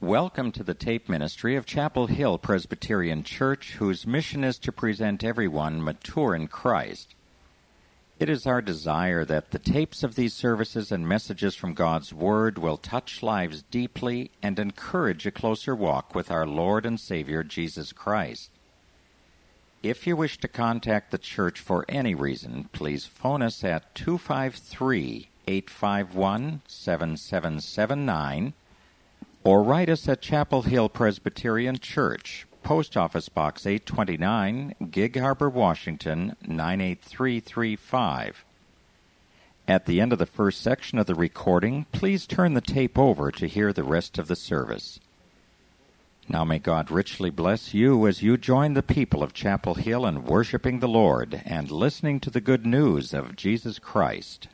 Welcome to the tape ministry of Chapel Hill Presbyterian Church, whose mission is to present everyone mature in Christ. It is our desire that the tapes of these services and messages from God's Word will touch lives deeply and encourage a closer walk with our Lord and Savior Jesus Christ. If you wish to contact the church for any reason, please phone us at 253 851 7779 or write us at Chapel Hill Presbyterian Church, Post Office Box 829, Gig Harbor, Washington 98335. At the end of the first section of the recording, please turn the tape over to hear the rest of the service. Now may God richly bless you as you join the people of Chapel Hill in worshiping the Lord and listening to the good news of Jesus Christ.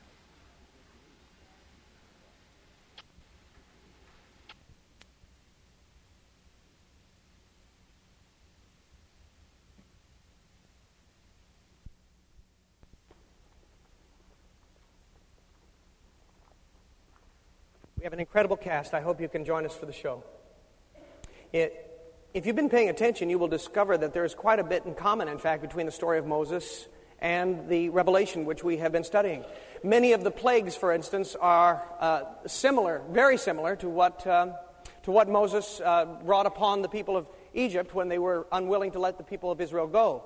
We have an incredible cast. I hope you can join us for the show. It, if you've been paying attention, you will discover that there is quite a bit in common, in fact, between the story of Moses and the Revelation, which we have been studying. Many of the plagues, for instance, are uh, similar, very similar to what, uh, to what Moses uh, brought upon the people of Egypt when they were unwilling to let the people of Israel go.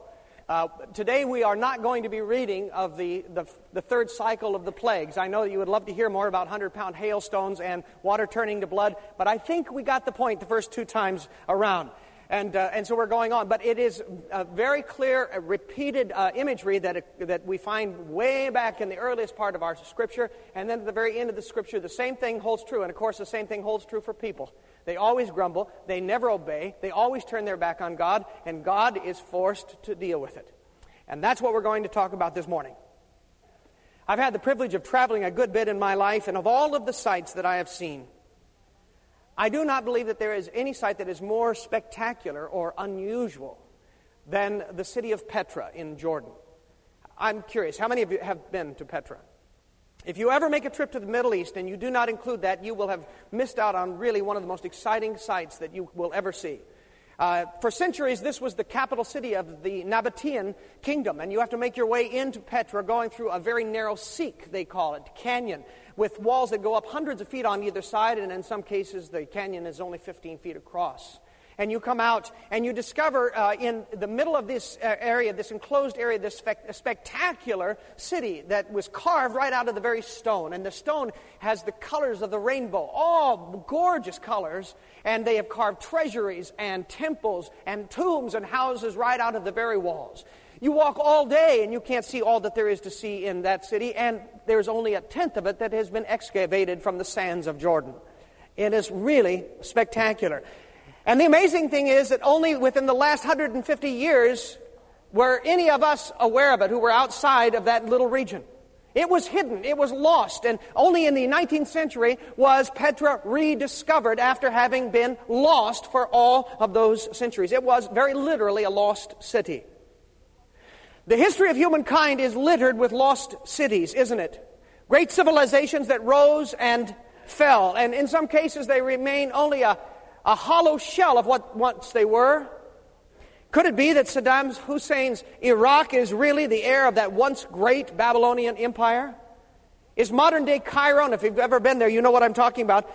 Uh, today we are not going to be reading of the, the, the, third cycle of the plagues. I know that you would love to hear more about 100 pound hailstones and water turning to blood, but I think we got the point the first two times around. And, uh, and so we're going on. But it is a very clear, a repeated uh, imagery that, it, that we find way back in the earliest part of our scripture. And then at the very end of the scripture, the same thing holds true. And of course, the same thing holds true for people. They always grumble, they never obey, they always turn their back on God, and God is forced to deal with it. And that's what we're going to talk about this morning. I've had the privilege of traveling a good bit in my life, and of all of the sights that I have seen, I do not believe that there is any sight that is more spectacular or unusual than the city of Petra in Jordan. I'm curious, how many of you have been to Petra? If you ever make a trip to the Middle East and you do not include that, you will have missed out on really one of the most exciting sights that you will ever see. Uh, for centuries, this was the capital city of the Nabatean kingdom, and you have to make your way into Petra going through a very narrow Siq, they call it, canyon, with walls that go up hundreds of feet on either side, and in some cases, the canyon is only 15 feet across and you come out and you discover uh, in the middle of this uh, area, this enclosed area, this spe- spectacular city that was carved right out of the very stone. And the stone has the colors of the rainbow, all gorgeous colors. And they have carved treasuries and temples and tombs and houses right out of the very walls. You walk all day and you can't see all that there is to see in that city, and there's only a tenth of it that has been excavated from the sands of Jordan. It is really spectacular. And the amazing thing is that only within the last 150 years were any of us aware of it who were outside of that little region. It was hidden, it was lost, and only in the 19th century was Petra rediscovered after having been lost for all of those centuries. It was very literally a lost city. The history of humankind is littered with lost cities, isn't it? Great civilizations that rose and fell, and in some cases they remain only a a hollow shell of what once they were? Could it be that Saddam Hussein's Iraq is really the heir of that once great Babylonian empire? Is modern day Cairo, and if you've ever been there, you know what I'm talking about.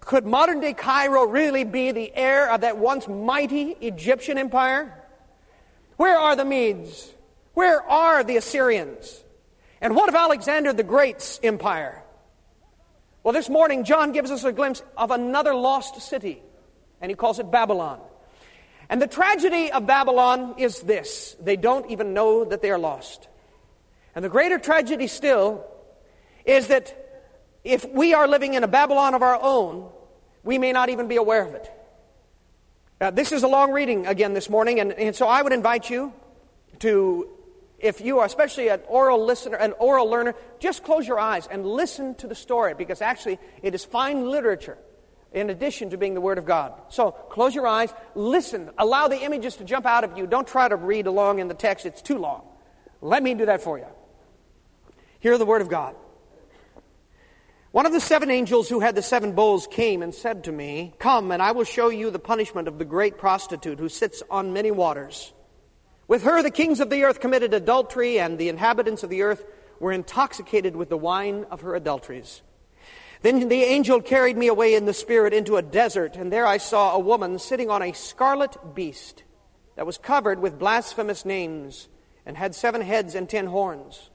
Could modern day Cairo really be the heir of that once mighty Egyptian empire? Where are the Medes? Where are the Assyrians? And what of Alexander the Great's empire? Well, this morning, John gives us a glimpse of another lost city and he calls it Babylon. And the tragedy of Babylon is this they don't even know that they are lost. And the greater tragedy still is that if we are living in a Babylon of our own, we may not even be aware of it. Uh, this is a long reading again this morning, and, and so I would invite you to, if you are especially an oral listener, an oral learner, just close your eyes and listen to the story because actually it is fine literature in addition to being the Word of God. So close your eyes, listen, allow the images to jump out of you. Don't try to read along in the text, it's too long. Let me do that for you. Hear the Word of God. One of the seven angels who had the seven bowls came and said to me, Come, and I will show you the punishment of the great prostitute who sits on many waters. With her, the kings of the earth committed adultery, and the inhabitants of the earth were intoxicated with the wine of her adulteries. Then the angel carried me away in the spirit into a desert, and there I saw a woman sitting on a scarlet beast that was covered with blasphemous names and had seven heads and ten horns.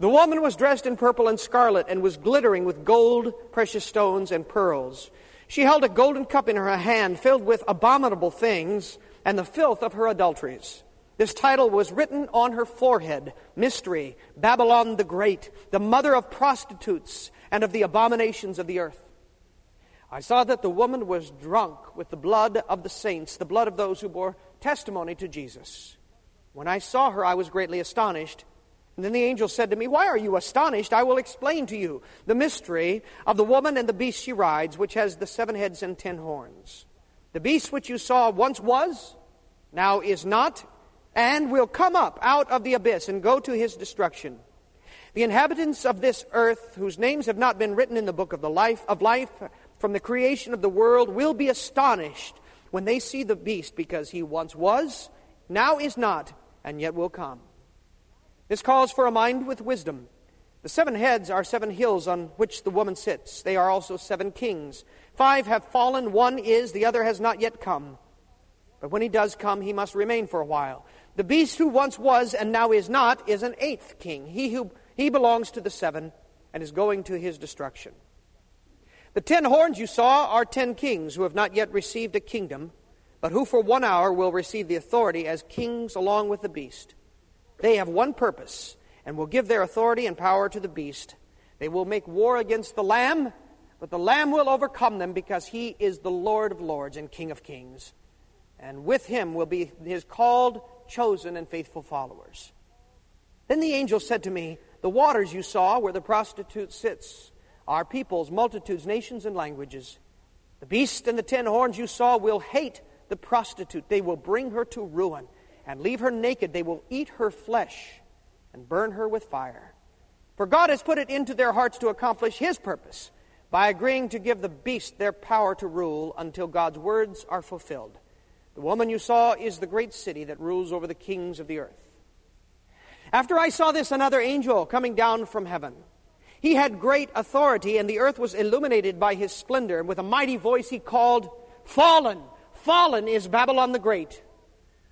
The woman was dressed in purple and scarlet and was glittering with gold, precious stones, and pearls. She held a golden cup in her hand filled with abominable things and the filth of her adulteries. This title was written on her forehead Mystery, Babylon the Great, the mother of prostitutes and of the abominations of the earth. I saw that the woman was drunk with the blood of the saints, the blood of those who bore testimony to Jesus. When I saw her, I was greatly astonished. And then the angel said to me, Why are you astonished? I will explain to you the mystery of the woman and the beast she rides, which has the seven heads and ten horns. The beast which you saw once was, now is not, and will come up out of the abyss and go to his destruction. The inhabitants of this earth, whose names have not been written in the book of the life of life from the creation of the world, will be astonished when they see the beast, because he once was, now is not, and yet will come. This calls for a mind with wisdom. The seven heads are seven hills on which the woman sits. They are also seven kings. Five have fallen, one is, the other has not yet come. But when he does come, he must remain for a while. The beast who once was and now is not is an eighth king. He who he belongs to the seven and is going to his destruction. The ten horns you saw are ten kings who have not yet received a kingdom, but who for one hour will receive the authority as kings along with the beast. They have one purpose and will give their authority and power to the beast. They will make war against the Lamb, but the Lamb will overcome them because he is the Lord of lords and King of kings. And with him will be his called, chosen, and faithful followers. Then the angel said to me, The waters you saw where the prostitute sits are peoples, multitudes, nations, and languages. The beast and the ten horns you saw will hate the prostitute. They will bring her to ruin and leave her naked. They will eat her flesh and burn her with fire. For God has put it into their hearts to accomplish His purpose by agreeing to give the beast their power to rule until God's words are fulfilled. The woman you saw is the great city that rules over the kings of the earth. After I saw this, another angel coming down from heaven. He had great authority, and the earth was illuminated by his splendor. And with a mighty voice, he called, Fallen! Fallen is Babylon the Great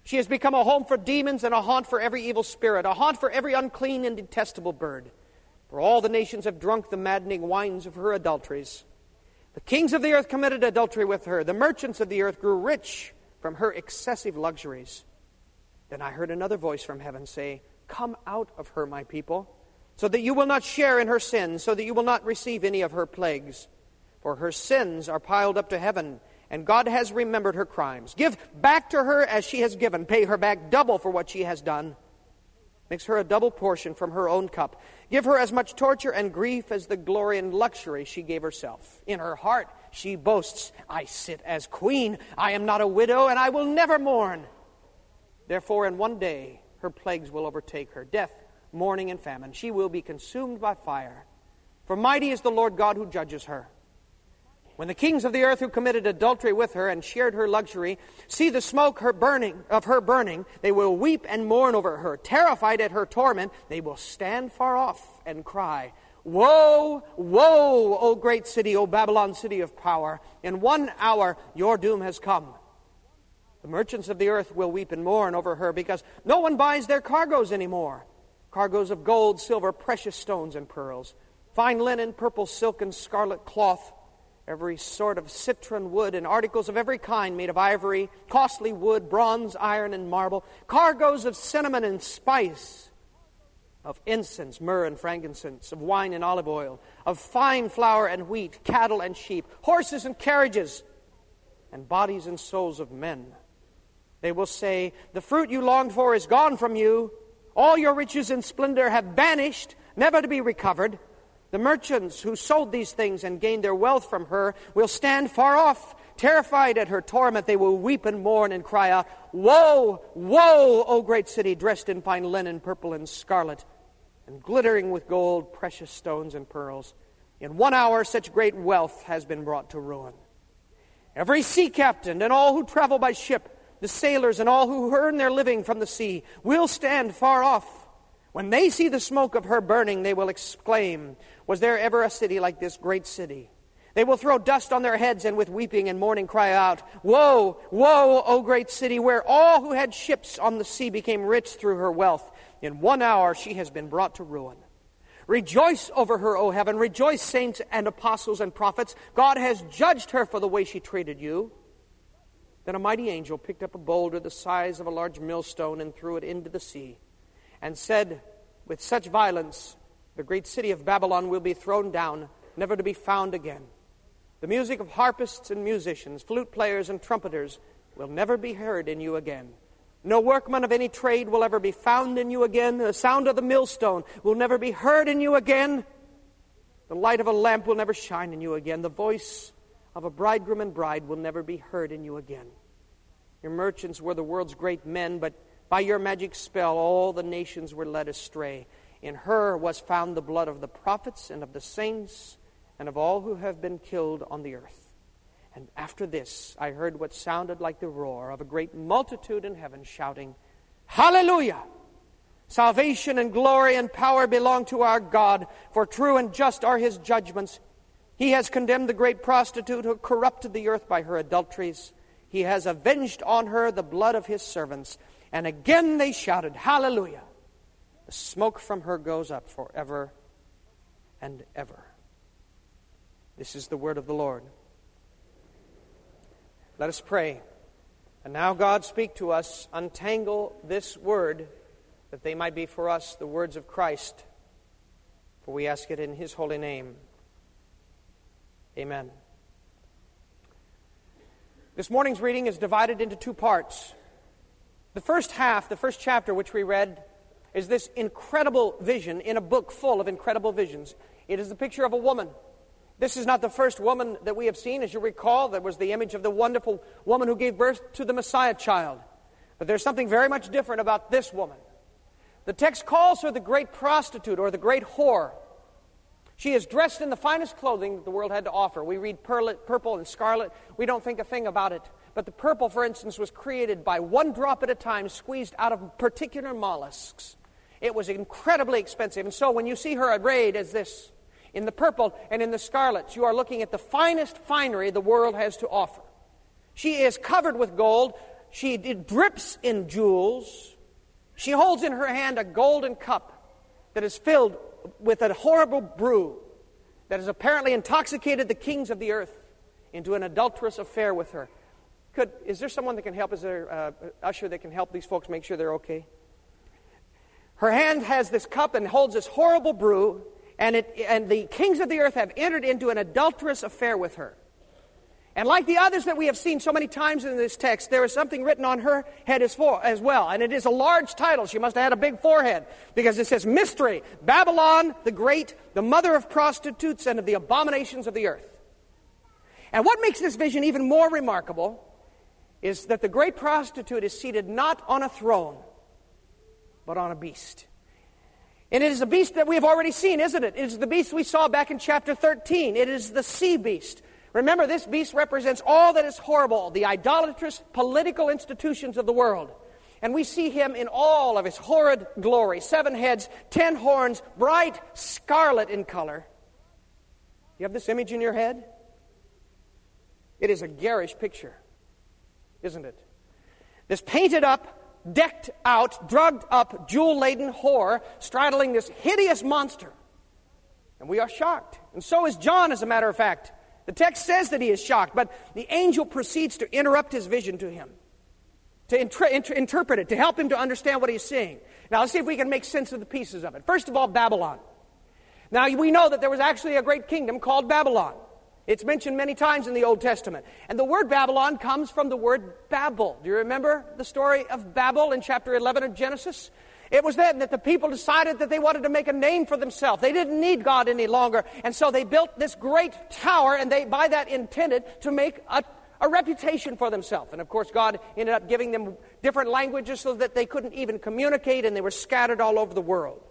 she has become a home for demons and a haunt for every evil spirit, a haunt for every unclean and detestable bird. For all the nations have drunk the maddening wines of her adulteries. The kings of the earth committed adultery with her. The merchants of the earth grew rich from her excessive luxuries. Then I heard another voice from heaven say, Come out of her, my people, so that you will not share in her sins, so that you will not receive any of her plagues. For her sins are piled up to heaven and God has remembered her crimes. Give back to her as she has given. Pay her back double for what she has done. Mix her a double portion from her own cup. Give her as much torture and grief as the glory and luxury she gave herself. In her heart, she boasts, I sit as queen. I am not a widow, and I will never mourn. Therefore, in one day, her plagues will overtake her death, mourning, and famine. She will be consumed by fire. For mighty is the Lord God who judges her. When the kings of the earth who committed adultery with her and shared her luxury see the smoke her burning, of her burning, they will weep and mourn over her. Terrified at her torment, they will stand far off and cry, Woe, woe, O great city, O Babylon, city of power! In one hour your doom has come. The merchants of the earth will weep and mourn over her because no one buys their cargoes anymore. Cargoes of gold, silver, precious stones, and pearls, fine linen, purple silk, and scarlet cloth. Every sort of citron wood, and articles of every kind made of ivory, costly wood, bronze, iron, and marble, cargoes of cinnamon and spice, of incense, myrrh, and frankincense, of wine and olive oil, of fine flour and wheat, cattle and sheep, horses and carriages, and bodies and souls of men. They will say, The fruit you longed for is gone from you. All your riches and splendor have vanished, never to be recovered. The merchants who sold these things and gained their wealth from her will stand far off. Terrified at her torment, they will weep and mourn and cry out, Woe, woe, O great city, dressed in fine linen, purple and scarlet, and glittering with gold, precious stones, and pearls. In one hour, such great wealth has been brought to ruin. Every sea captain and all who travel by ship, the sailors and all who earn their living from the sea, will stand far off. When they see the smoke of her burning, they will exclaim, Was there ever a city like this great city? They will throw dust on their heads and with weeping and mourning cry out, Woe, woe, O great city, where all who had ships on the sea became rich through her wealth. In one hour she has been brought to ruin. Rejoice over her, O heaven. Rejoice, saints and apostles and prophets. God has judged her for the way she treated you. Then a mighty angel picked up a boulder the size of a large millstone and threw it into the sea, and said, With such violence, the great city of Babylon will be thrown down, never to be found again. The music of harpists and musicians, flute players and trumpeters will never be heard in you again. No workman of any trade will ever be found in you again. The sound of the millstone will never be heard in you again. The light of a lamp will never shine in you again. The voice of a bridegroom and bride will never be heard in you again. Your merchants were the world's great men, but by your magic spell all the nations were led astray. In her was found the blood of the prophets and of the saints and of all who have been killed on the earth. And after this, I heard what sounded like the roar of a great multitude in heaven shouting, Hallelujah! Salvation and glory and power belong to our God, for true and just are his judgments. He has condemned the great prostitute who corrupted the earth by her adulteries. He has avenged on her the blood of his servants. And again they shouted, Hallelujah! The smoke from her goes up forever and ever. This is the word of the Lord. Let us pray. And now, God, speak to us, untangle this word, that they might be for us the words of Christ. For we ask it in his holy name. Amen. This morning's reading is divided into two parts. The first half, the first chapter which we read, is this incredible vision in a book full of incredible visions. It is the picture of a woman this is not the first woman that we have seen. As you recall, that was the image of the wonderful woman who gave birth to the Messiah child. But there's something very much different about this woman. The text calls her the great prostitute or the great whore. She is dressed in the finest clothing that the world had to offer. We read purple and scarlet. We don't think a thing about it. But the purple, for instance, was created by one drop at a time, squeezed out of particular mollusks. It was incredibly expensive. And so when you see her arrayed as this, in the purple and in the scarlets. You are looking at the finest finery the world has to offer. She is covered with gold. She drips in jewels. She holds in her hand a golden cup that is filled with a horrible brew that has apparently intoxicated the kings of the earth into an adulterous affair with her. Could, is there someone that can help? Is there uh, usher that can help these folks make sure they're okay? Her hand has this cup and holds this horrible brew and, it, and the kings of the earth have entered into an adulterous affair with her. And like the others that we have seen so many times in this text, there is something written on her head as, for, as well. And it is a large title. She must have had a big forehead because it says Mystery Babylon the Great, the mother of prostitutes and of the abominations of the earth. And what makes this vision even more remarkable is that the great prostitute is seated not on a throne, but on a beast. And it is a beast that we have already seen, isn't it? It is the beast we saw back in chapter 13. It is the sea beast. Remember, this beast represents all that is horrible, the idolatrous political institutions of the world. And we see him in all of his horrid glory seven heads, ten horns, bright scarlet in color. You have this image in your head? It is a garish picture, isn't it? This painted up, decked out, drugged up, jewel laden whore straddling this hideous monster. And we are shocked. And so is John, as a matter of fact. The text says that he is shocked, but the angel proceeds to interrupt his vision to him, to inter- inter- interpret it, to help him to understand what he's seeing. Now, let's see if we can make sense of the pieces of it. First of all, Babylon. Now, we know that there was actually a great kingdom called Babylon. It's mentioned many times in the Old Testament. And the word Babylon comes from the word Babel. Do you remember the story of Babel in chapter 11 of Genesis? It was then that the people decided that they wanted to make a name for themselves. They didn't need God any longer. And so they built this great tower, and they, by that, intended to make a, a reputation for themselves. And of course, God ended up giving them different languages so that they couldn't even communicate, and they were scattered all over the world.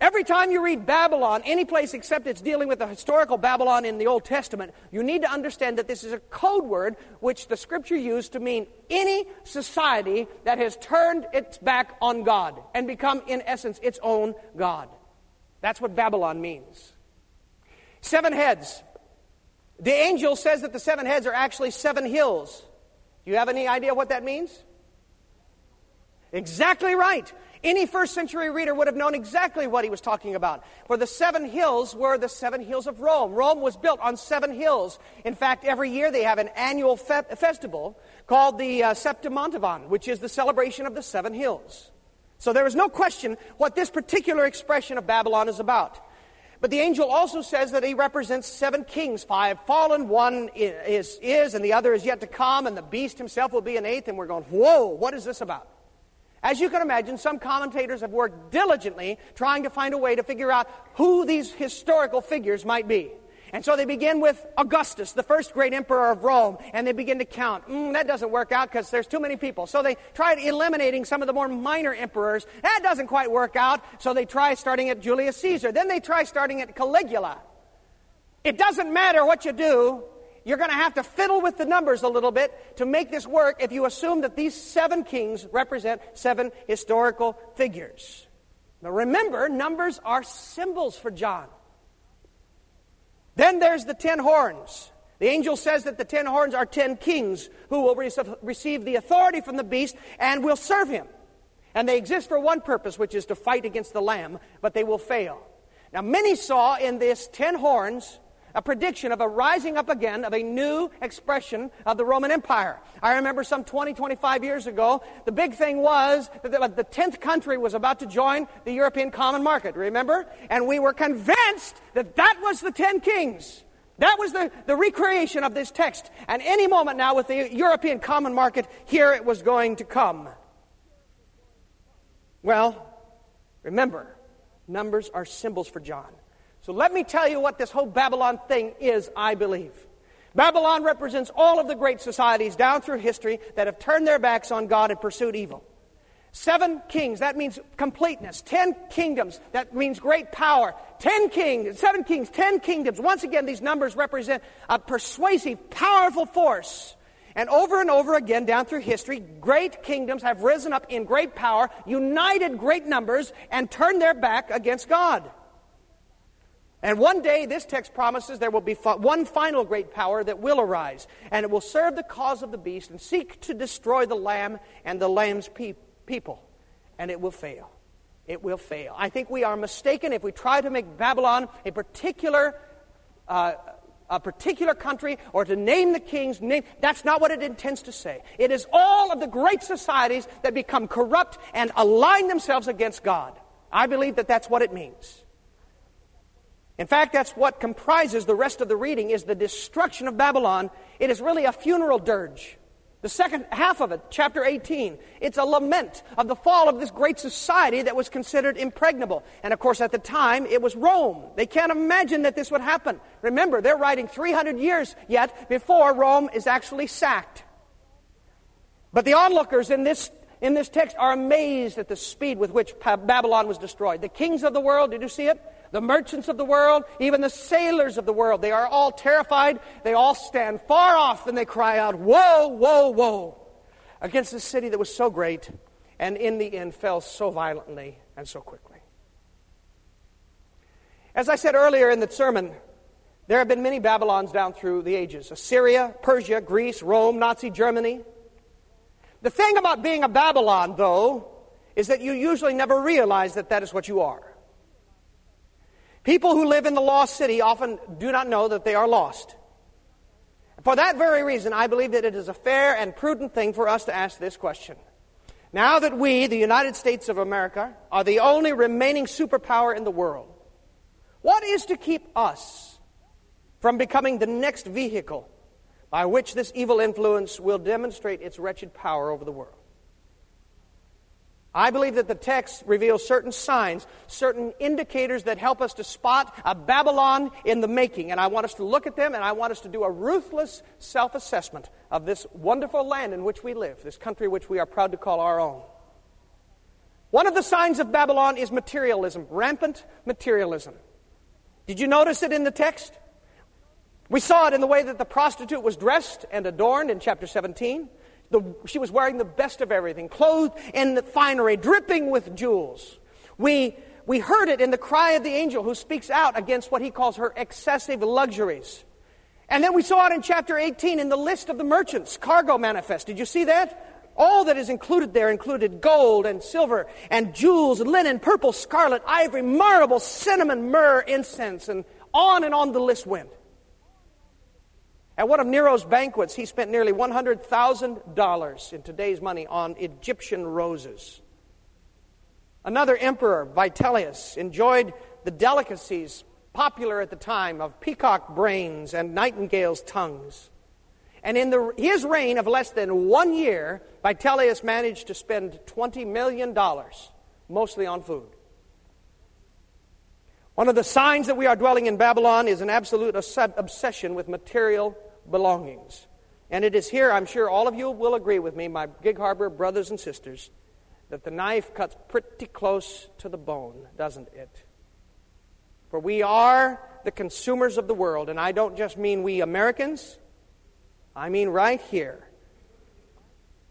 Every time you read Babylon, any place except it's dealing with the historical Babylon in the Old Testament, you need to understand that this is a code word which the scripture used to mean any society that has turned its back on God and become, in essence, its own God. That's what Babylon means. Seven heads. The angel says that the seven heads are actually seven hills. Do you have any idea what that means? Exactly right. Any first century reader would have known exactly what he was talking about. For the seven hills were the seven hills of Rome. Rome was built on seven hills. In fact, every year they have an annual fe- festival called the uh, which is the celebration of the seven hills. So there is no question what this particular expression of Babylon is about. But the angel also says that he represents seven kings. Five fallen, one is, is, and the other is yet to come, and the beast himself will be an eighth. And we're going, whoa, what is this about? As you can imagine, some commentators have worked diligently trying to find a way to figure out who these historical figures might be. And so they begin with Augustus, the first great emperor of Rome, and they begin to count. Mm, that doesn't work out because there's too many people. So they tried eliminating some of the more minor emperors. That doesn't quite work out. So they try starting at Julius Caesar. Then they try starting at Caligula. It doesn't matter what you do, you're going to have to fiddle with the numbers a little bit to make this work if you assume that these seven kings represent seven historical figures. Now remember, numbers are symbols for John. Then there's the ten horns. The angel says that the ten horns are ten kings who will receive the authority from the beast and will serve him. And they exist for one purpose, which is to fight against the Lamb, but they will fail. Now, many saw in this ten horns a prediction of a rising up again of a new expression of the Roman Empire. I remember some 20, 25 years ago, the big thing was that the 10th country was about to join the European Common Market, remember? And we were convinced that that was the 10 kings. That was the, the recreation of this text. And any moment now, with the European Common Market, here it was going to come. Well, remember, numbers are symbols for John. So let me tell you what this whole Babylon thing is, I believe. Babylon represents all of the great societies down through history that have turned their backs on God and pursued evil. Seven kings, that means completeness. Ten kingdoms, that means great power. Ten kings, seven kings, ten kingdoms. Once again, these numbers represent a persuasive, powerful force. And over and over again, down through history, great kingdoms have risen up in great power, united great numbers, and turned their back against God. And one day, this text promises there will be one final great power that will arise, and it will serve the cause of the beast and seek to destroy the Lamb and the Lamb's pe- people. And it will fail. It will fail. I think we are mistaken if we try to make Babylon a particular. Uh, a particular country or to name the king's name. That's not what it intends to say. It is all of the great societies that become corrupt and align themselves against God. I believe that that's what it means. In fact, that's what comprises the rest of the reading is the destruction of Babylon. It is really a funeral dirge. The second half of it, chapter 18, it's a lament of the fall of this great society that was considered impregnable. And of course, at the time, it was Rome. They can't imagine that this would happen. Remember, they're writing 300 years yet before Rome is actually sacked. But the onlookers in this, in this text are amazed at the speed with which Babylon was destroyed. The kings of the world, did you see it? The merchants of the world, even the sailors of the world. They are all terrified. They all stand far off and they cry out, Woe, woe, woe, against a city that was so great and in the end fell so violently and so quickly. As I said earlier in the sermon, there have been many Babylons down through the ages Assyria, Persia, Greece, Rome, Nazi Germany. The thing about being a Babylon, though, is that you usually never realize that that is what you are. People who live in the lost city often do not know that they are lost. For that very reason, I believe that it is a fair and prudent thing for us to ask this question. Now that we, the United States of America, are the only remaining superpower in the world, what is to keep us from becoming the next vehicle by which this evil influence will demonstrate its wretched power over the world? I believe that the text reveals certain signs, certain indicators that help us to spot a Babylon in the making. And I want us to look at them and I want us to do a ruthless self assessment of this wonderful land in which we live, this country which we are proud to call our own. One of the signs of Babylon is materialism, rampant materialism. Did you notice it in the text? We saw it in the way that the prostitute was dressed and adorned in chapter 17. The, she was wearing the best of everything, clothed in finery, dripping with jewels. We, we heard it in the cry of the angel who speaks out against what he calls her excessive luxuries. And then we saw it in chapter 18 in the list of the merchants, cargo manifest. Did you see that? All that is included there included gold and silver and jewels, linen, purple, scarlet, ivory, marble, cinnamon, myrrh, incense, and on and on the list went. At one of Nero's banquets, he spent nearly $100,000 in today's money on Egyptian roses. Another emperor, Vitellius, enjoyed the delicacies popular at the time of peacock brains and nightingale's tongues. And in the, his reign of less than one year, Vitellius managed to spend $20 million, mostly on food. One of the signs that we are dwelling in Babylon is an absolute obsession with material belongings. And it is here, I'm sure all of you will agree with me, my Gig Harbor brothers and sisters, that the knife cuts pretty close to the bone, doesn't it? For we are the consumers of the world, and I don't just mean we Americans, I mean right here.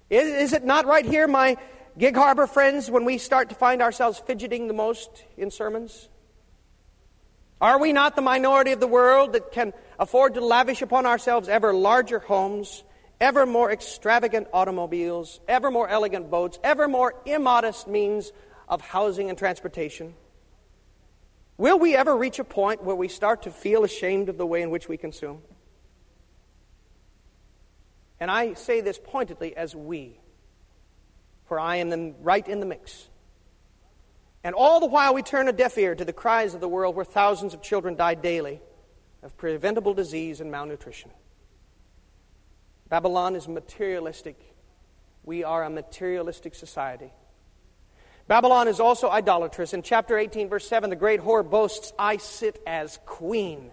Is, it not right here, my Gig Harbor friends, when we start to find ourselves fidgeting the most in sermons? Are we not the minority of the world that can afford to lavish upon ourselves ever larger homes, ever more extravagant automobiles, ever more elegant boats, ever more immodest means of housing and transportation? Will we ever reach a point where we start to feel ashamed of the way in which we consume? And I say this pointedly as we, for I am right in the mix. And all the while we turn a deaf ear to the cries of the world where thousands of children die daily of preventable disease and malnutrition. Babylon is materialistic. We are a materialistic society. Babylon is also idolatrous. In chapter 18, verse 7, the great whore boasts, I sit as queen.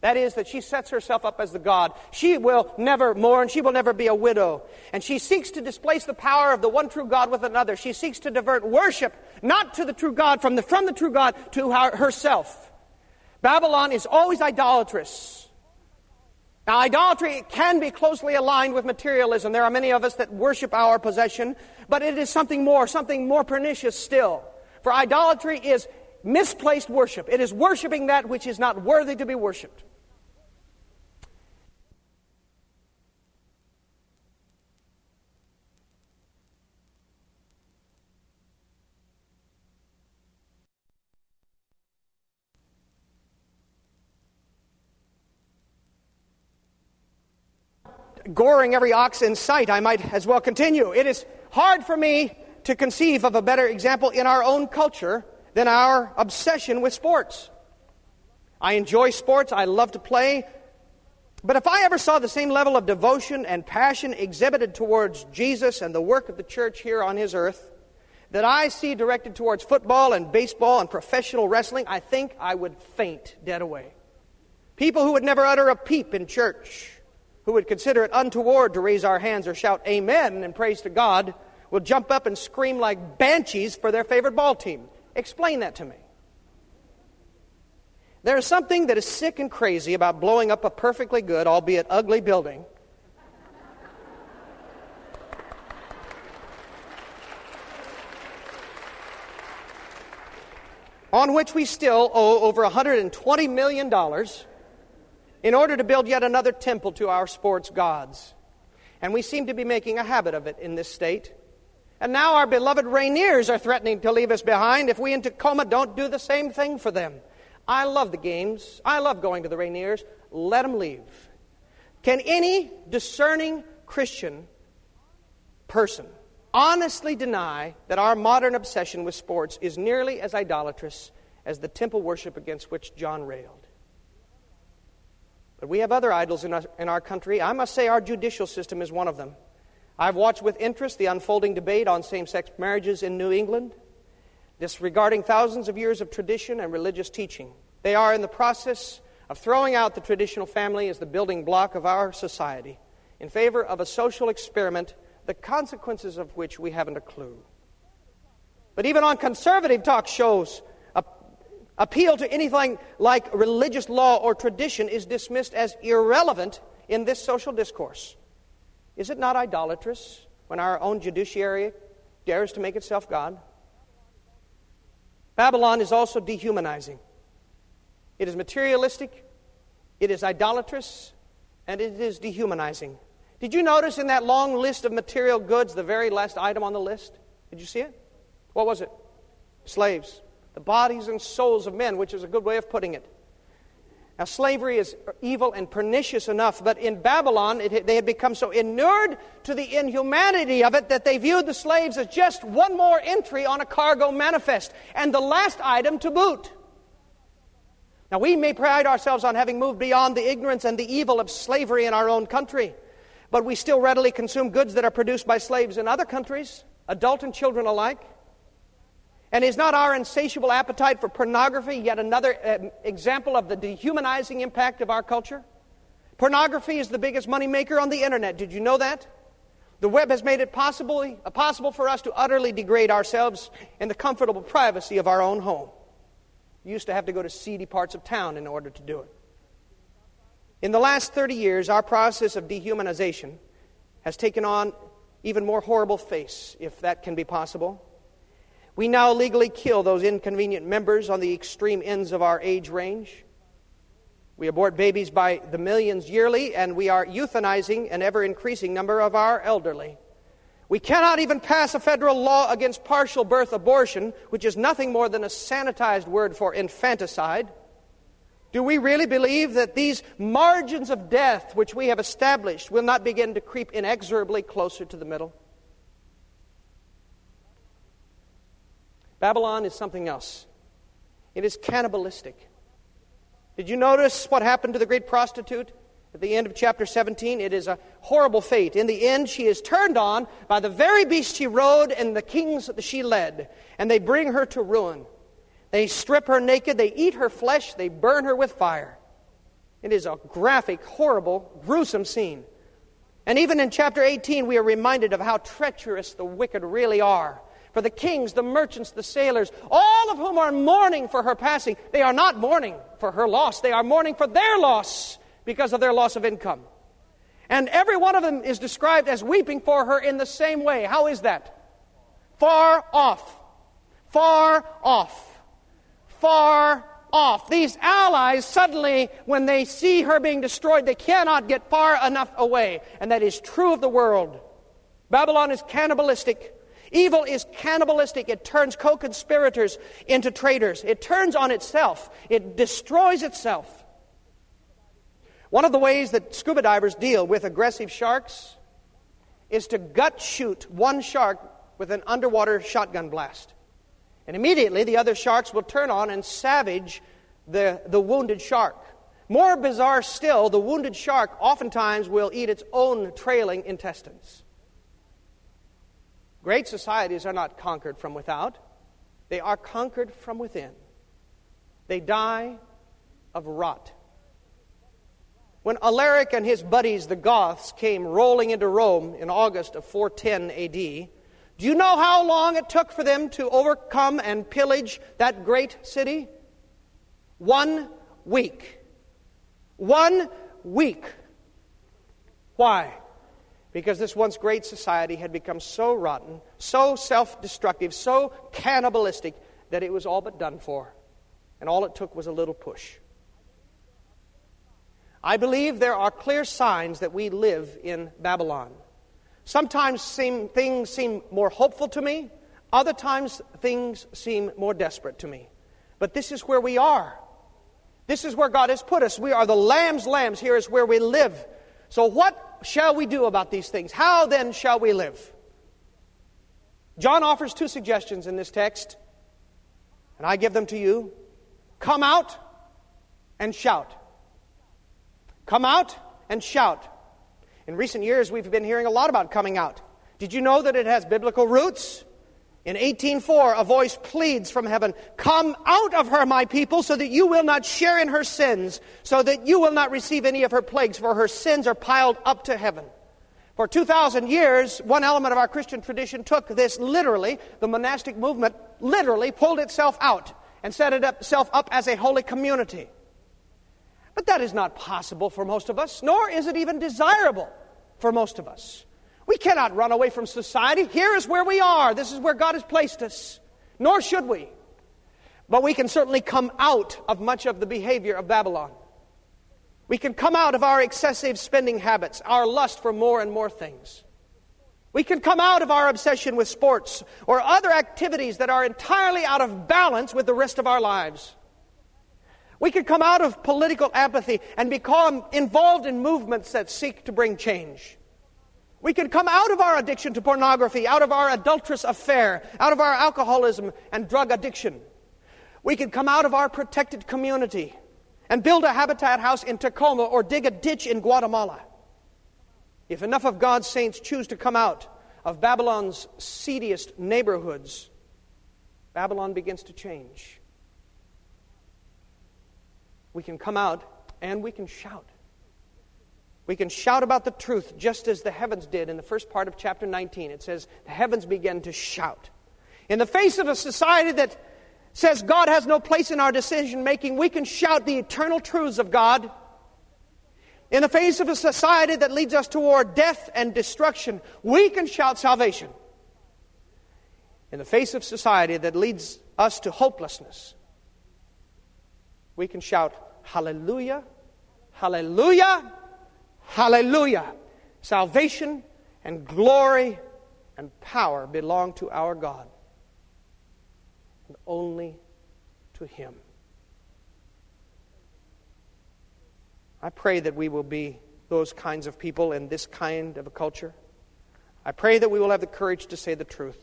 That is, that she sets herself up as the God. She will never mourn. She will never be a widow. And she seeks to displace the power of the one true God with another. She seeks to divert worship, not to the true God, from the, from the true God to her, herself. Babylon is always idolatrous. Now, idolatry can be closely aligned with materialism. There are many of us that worship our possession, but it is something more, something more pernicious still. For idolatry is misplaced worship. It is worshiping that which is not worthy to be worshiped. Goring every ox in sight, I might as well continue. It is hard for me to conceive of a better example in our own culture than our obsession with sports. I enjoy sports, I love to play, but if I ever saw the same level of devotion and passion exhibited towards Jesus and the work of the church here on his earth that I see directed towards football and baseball and professional wrestling, I think I would faint dead away. People who would never utter a peep in church who would consider it untoward to raise our hands or shout amen and praise to God will jump up and scream like banshees for their favorite ball team. Explain that to me. There is something that is sick and crazy about blowing up a perfectly good, albeit ugly, building. on which we still owe over $120 million in order to build yet another temple to our sports gods. And we seem to be making a habit of it in this state. And now our beloved Rainiers are threatening to leave us behind if we in Tacoma don't do the same thing for them. I love the games. I love going to the Rainiers. Let them leave. Can any discerning Christian person honestly deny that our modern obsession with sports is nearly as idolatrous as the temple worship against which John railed? But we have other idols in our, in our country. I must say our judicial system is one of them. I've watched with interest the unfolding debate on same sex marriages in New England, disregarding thousands of years of tradition and religious teaching. They are in the process of throwing out the traditional family as the building block of our society in favor of a social experiment, the consequences of which we haven't a clue. But even on conservative talk shows, appeal to anything like religious law or tradition is dismissed as irrelevant in this social discourse. Is it not idolatrous when our own judiciary dares to make itself God? Babylon is also dehumanizing. It is materialistic, it is idolatrous, and it is dehumanizing. Did you notice in that long list of material goods the very last item on the list? Did you see it? What was it? Slaves. The bodies and souls of men, which is a good way of putting it. Now, slavery is evil and pernicious enough, but in Babylon, it, they had become so inured to the inhumanity of it that they viewed the slaves as just one more entry on a cargo manifest, and the last item to boot. Now, we may pride ourselves on having moved beyond the ignorance and the evil of slavery in our own country, but we still readily consume goods that are produced by slaves in other countries, adult and children alike. And is not our insatiable appetite for pornography yet another uh, example of the dehumanizing impact of our culture? Pornography is the biggest moneymaker on the internet. Did you know that? The web has made it possible, uh, possible for us to utterly degrade ourselves in the comfortable privacy of our own home. We used to have to go to seedy parts of town in order to do it. In the last 30 years, our process of dehumanization has taken on even more horrible face, if that can be possible. We now legally kill those inconvenient members on the extreme ends of our age range. We abort babies by the millions yearly, and we are euthanizing an ever increasing number of our elderly. We cannot even pass a federal law against partial birth abortion, which is nothing more than a sanitized word for infanticide. Do we really believe that these margins of death which we have established will not begin to creep inexorably closer to the middle? Babylon is something else. It is cannibalistic. Did you notice what happened to the great prostitute at the end of chapter 17? It is a horrible fate. In the end, she is turned on by the very beast she rode and the kings that she led, and they bring her to ruin. They strip her naked, they eat her flesh, they burn her with fire. It is a graphic, horrible, gruesome scene. And even in chapter 18, we are reminded of how treacherous the wicked really are for the kings, the merchants, the sailors, all of whom are mourning for her passing. They are not mourning for her loss, they are mourning for their loss because of their loss of income. And every one of them is described as weeping for her in the same way. How is that? Far off. Far off. Far off. These allies suddenly, when they see her being destroyed, they cannot get far enough away. And that is true of the world. Babylon is cannibalistic. Evil is cannibalistic. It turns co conspirators into traitors. It turns on itself, it destroys itself. One of the ways that scuba divers deal with aggressive sharks is to gut shoot one shark with an underwater shotgun blast. And immediately the other sharks will turn on and savage the, the wounded shark. More bizarre still, the wounded shark oftentimes will eat its own trailing intestines. Great societies are not conquered from without, they are conquered from within. They die of rot. When Alaric and his buddies, the Goths, came rolling into Rome in August of 410 AD, do you know how long it took for them to overcome and pillage that great city? One week. One week. Why? Because this once great society had become so rotten, so self destructive, so cannibalistic that it was all but done for. And all it took was a little push. I believe there are clear signs that we live in Babylon. Sometimes seem, things seem more hopeful to me, other times things seem more desperate to me. But this is where we are. This is where God has put us. We are the lamb's lambs. Here is where we live. So, what shall we do about these things? How then shall we live? John offers two suggestions in this text, and I give them to you. Come out and shout. Come out and shout. In recent years, we've been hearing a lot about coming out. Did you know that it has biblical roots? In 18:4, a voice pleads from heaven, "Come out of her, my people, so that you will not share in her sins, so that you will not receive any of her plagues, for her sins are piled up to heaven." For 2,000 years, one element of our Christian tradition took this literally, the monastic movement literally pulled itself out and set itself up as a holy community. But that is not possible for most of us, nor is it even desirable for most of us. We cannot run away from society. Here is where we are. This is where God has placed us. Nor should we. But we can certainly come out of much of the behavior of Babylon. We can come out of our excessive spending habits, our lust for more and more things. We can come out of our obsession with sports or other activities that are entirely out of balance with the rest of our lives. We can come out of political apathy and become involved in movements that seek to bring change. We can come out of our addiction to pornography, out of our adulterous affair, out of our alcoholism and drug addiction. We can come out of our protected community and build a habitat house in Tacoma or dig a ditch in Guatemala. If enough of God's saints choose to come out of Babylon's seediest neighborhoods, Babylon begins to change. We can come out and we can shout. We can shout about the truth just as the heavens did in the first part of chapter 19. It says, The heavens began to shout. In the face of a society that says God has no place in our decision making, we can shout the eternal truths of God. In the face of a society that leads us toward death and destruction, we can shout salvation. In the face of society that leads us to hopelessness, we can shout, Hallelujah, Hallelujah, Hallelujah. Salvation and glory and power belong to our God and only to Him. I pray that we will be those kinds of people in this kind of a culture. I pray that we will have the courage to say the truth,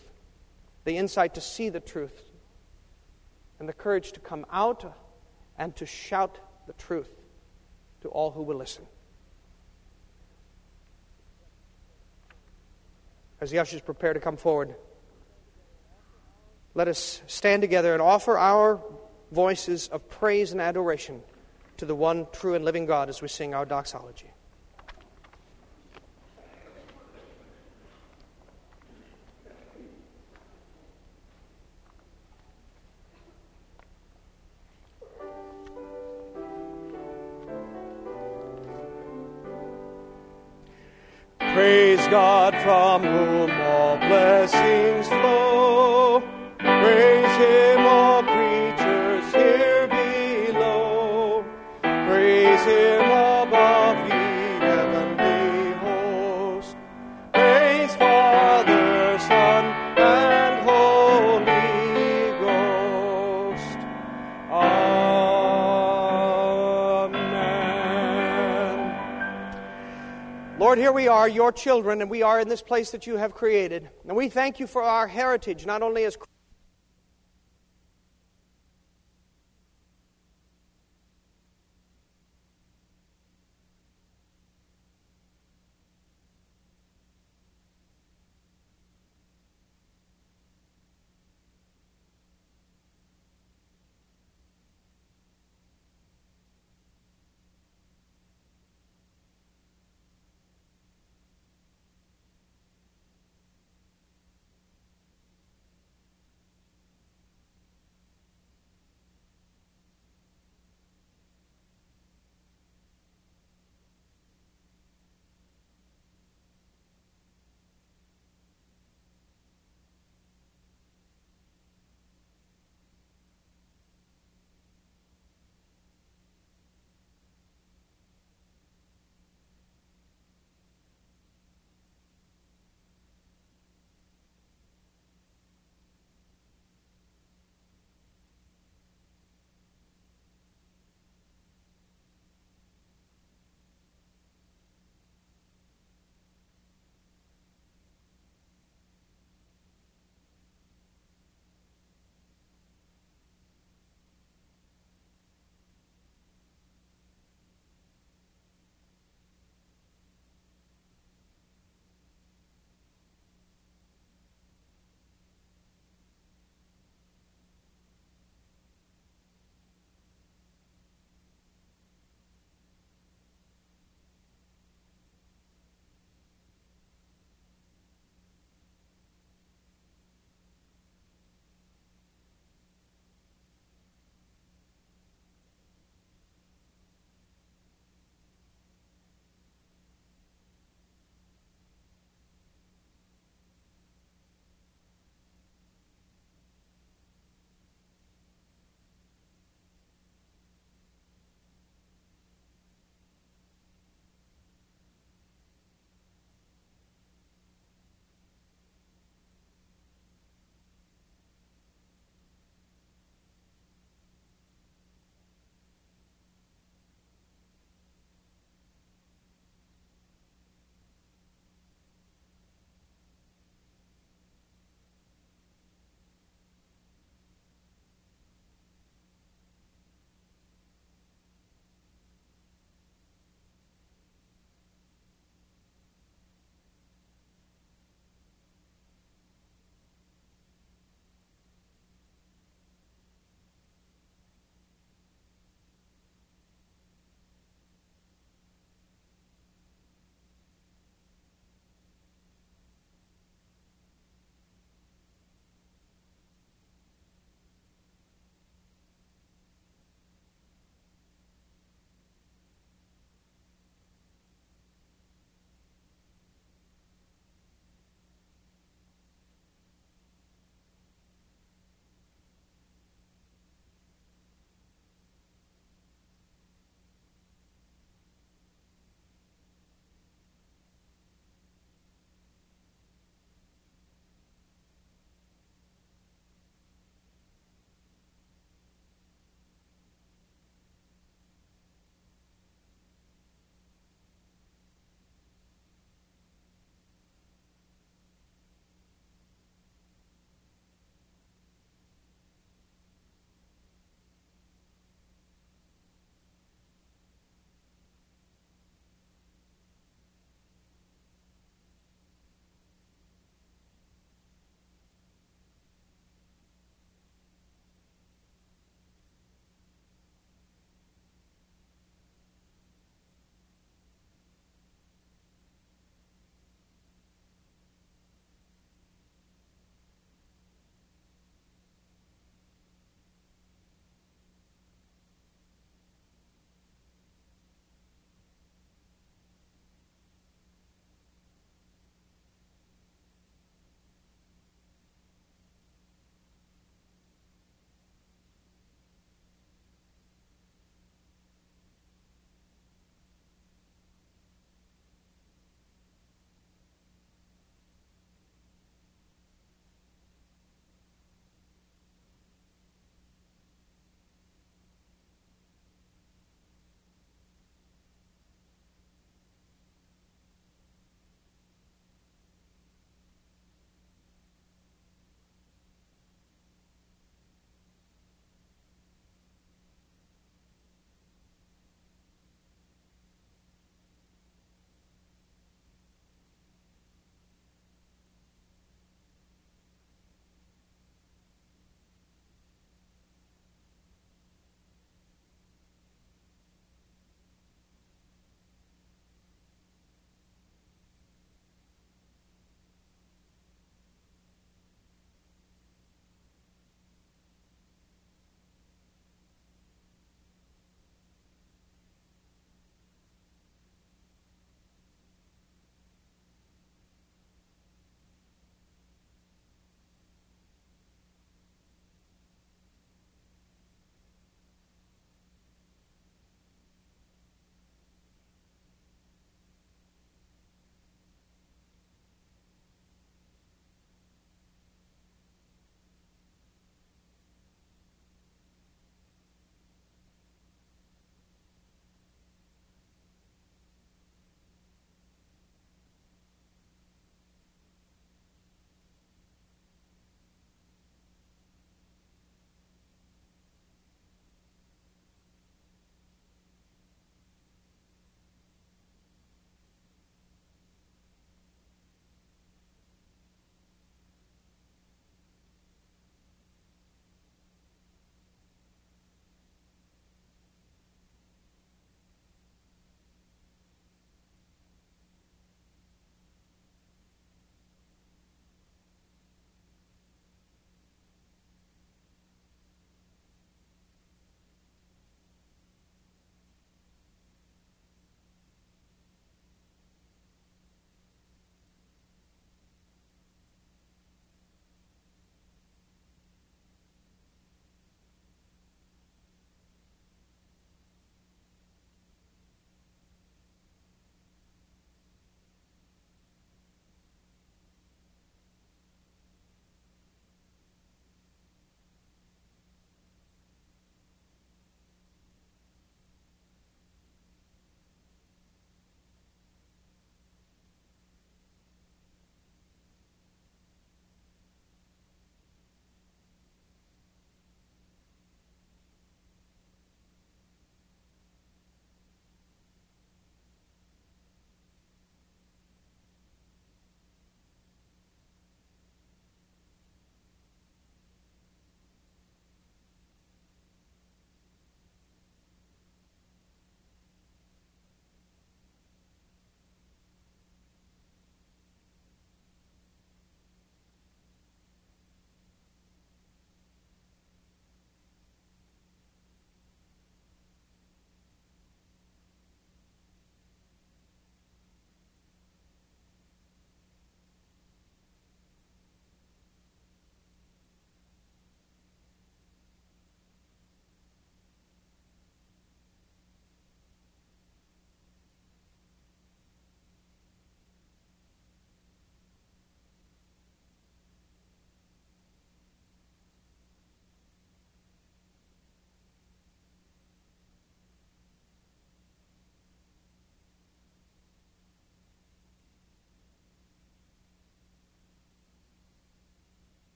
the insight to see the truth, and the courage to come out and to shout the truth to all who will listen. As the ushers prepare to come forward, let us stand together and offer our voices of praise and adoration to the one true and living God as we sing our doxology. From whom Lord, here we are, your children, and we are in this place that you have created. And we thank you for our heritage, not only as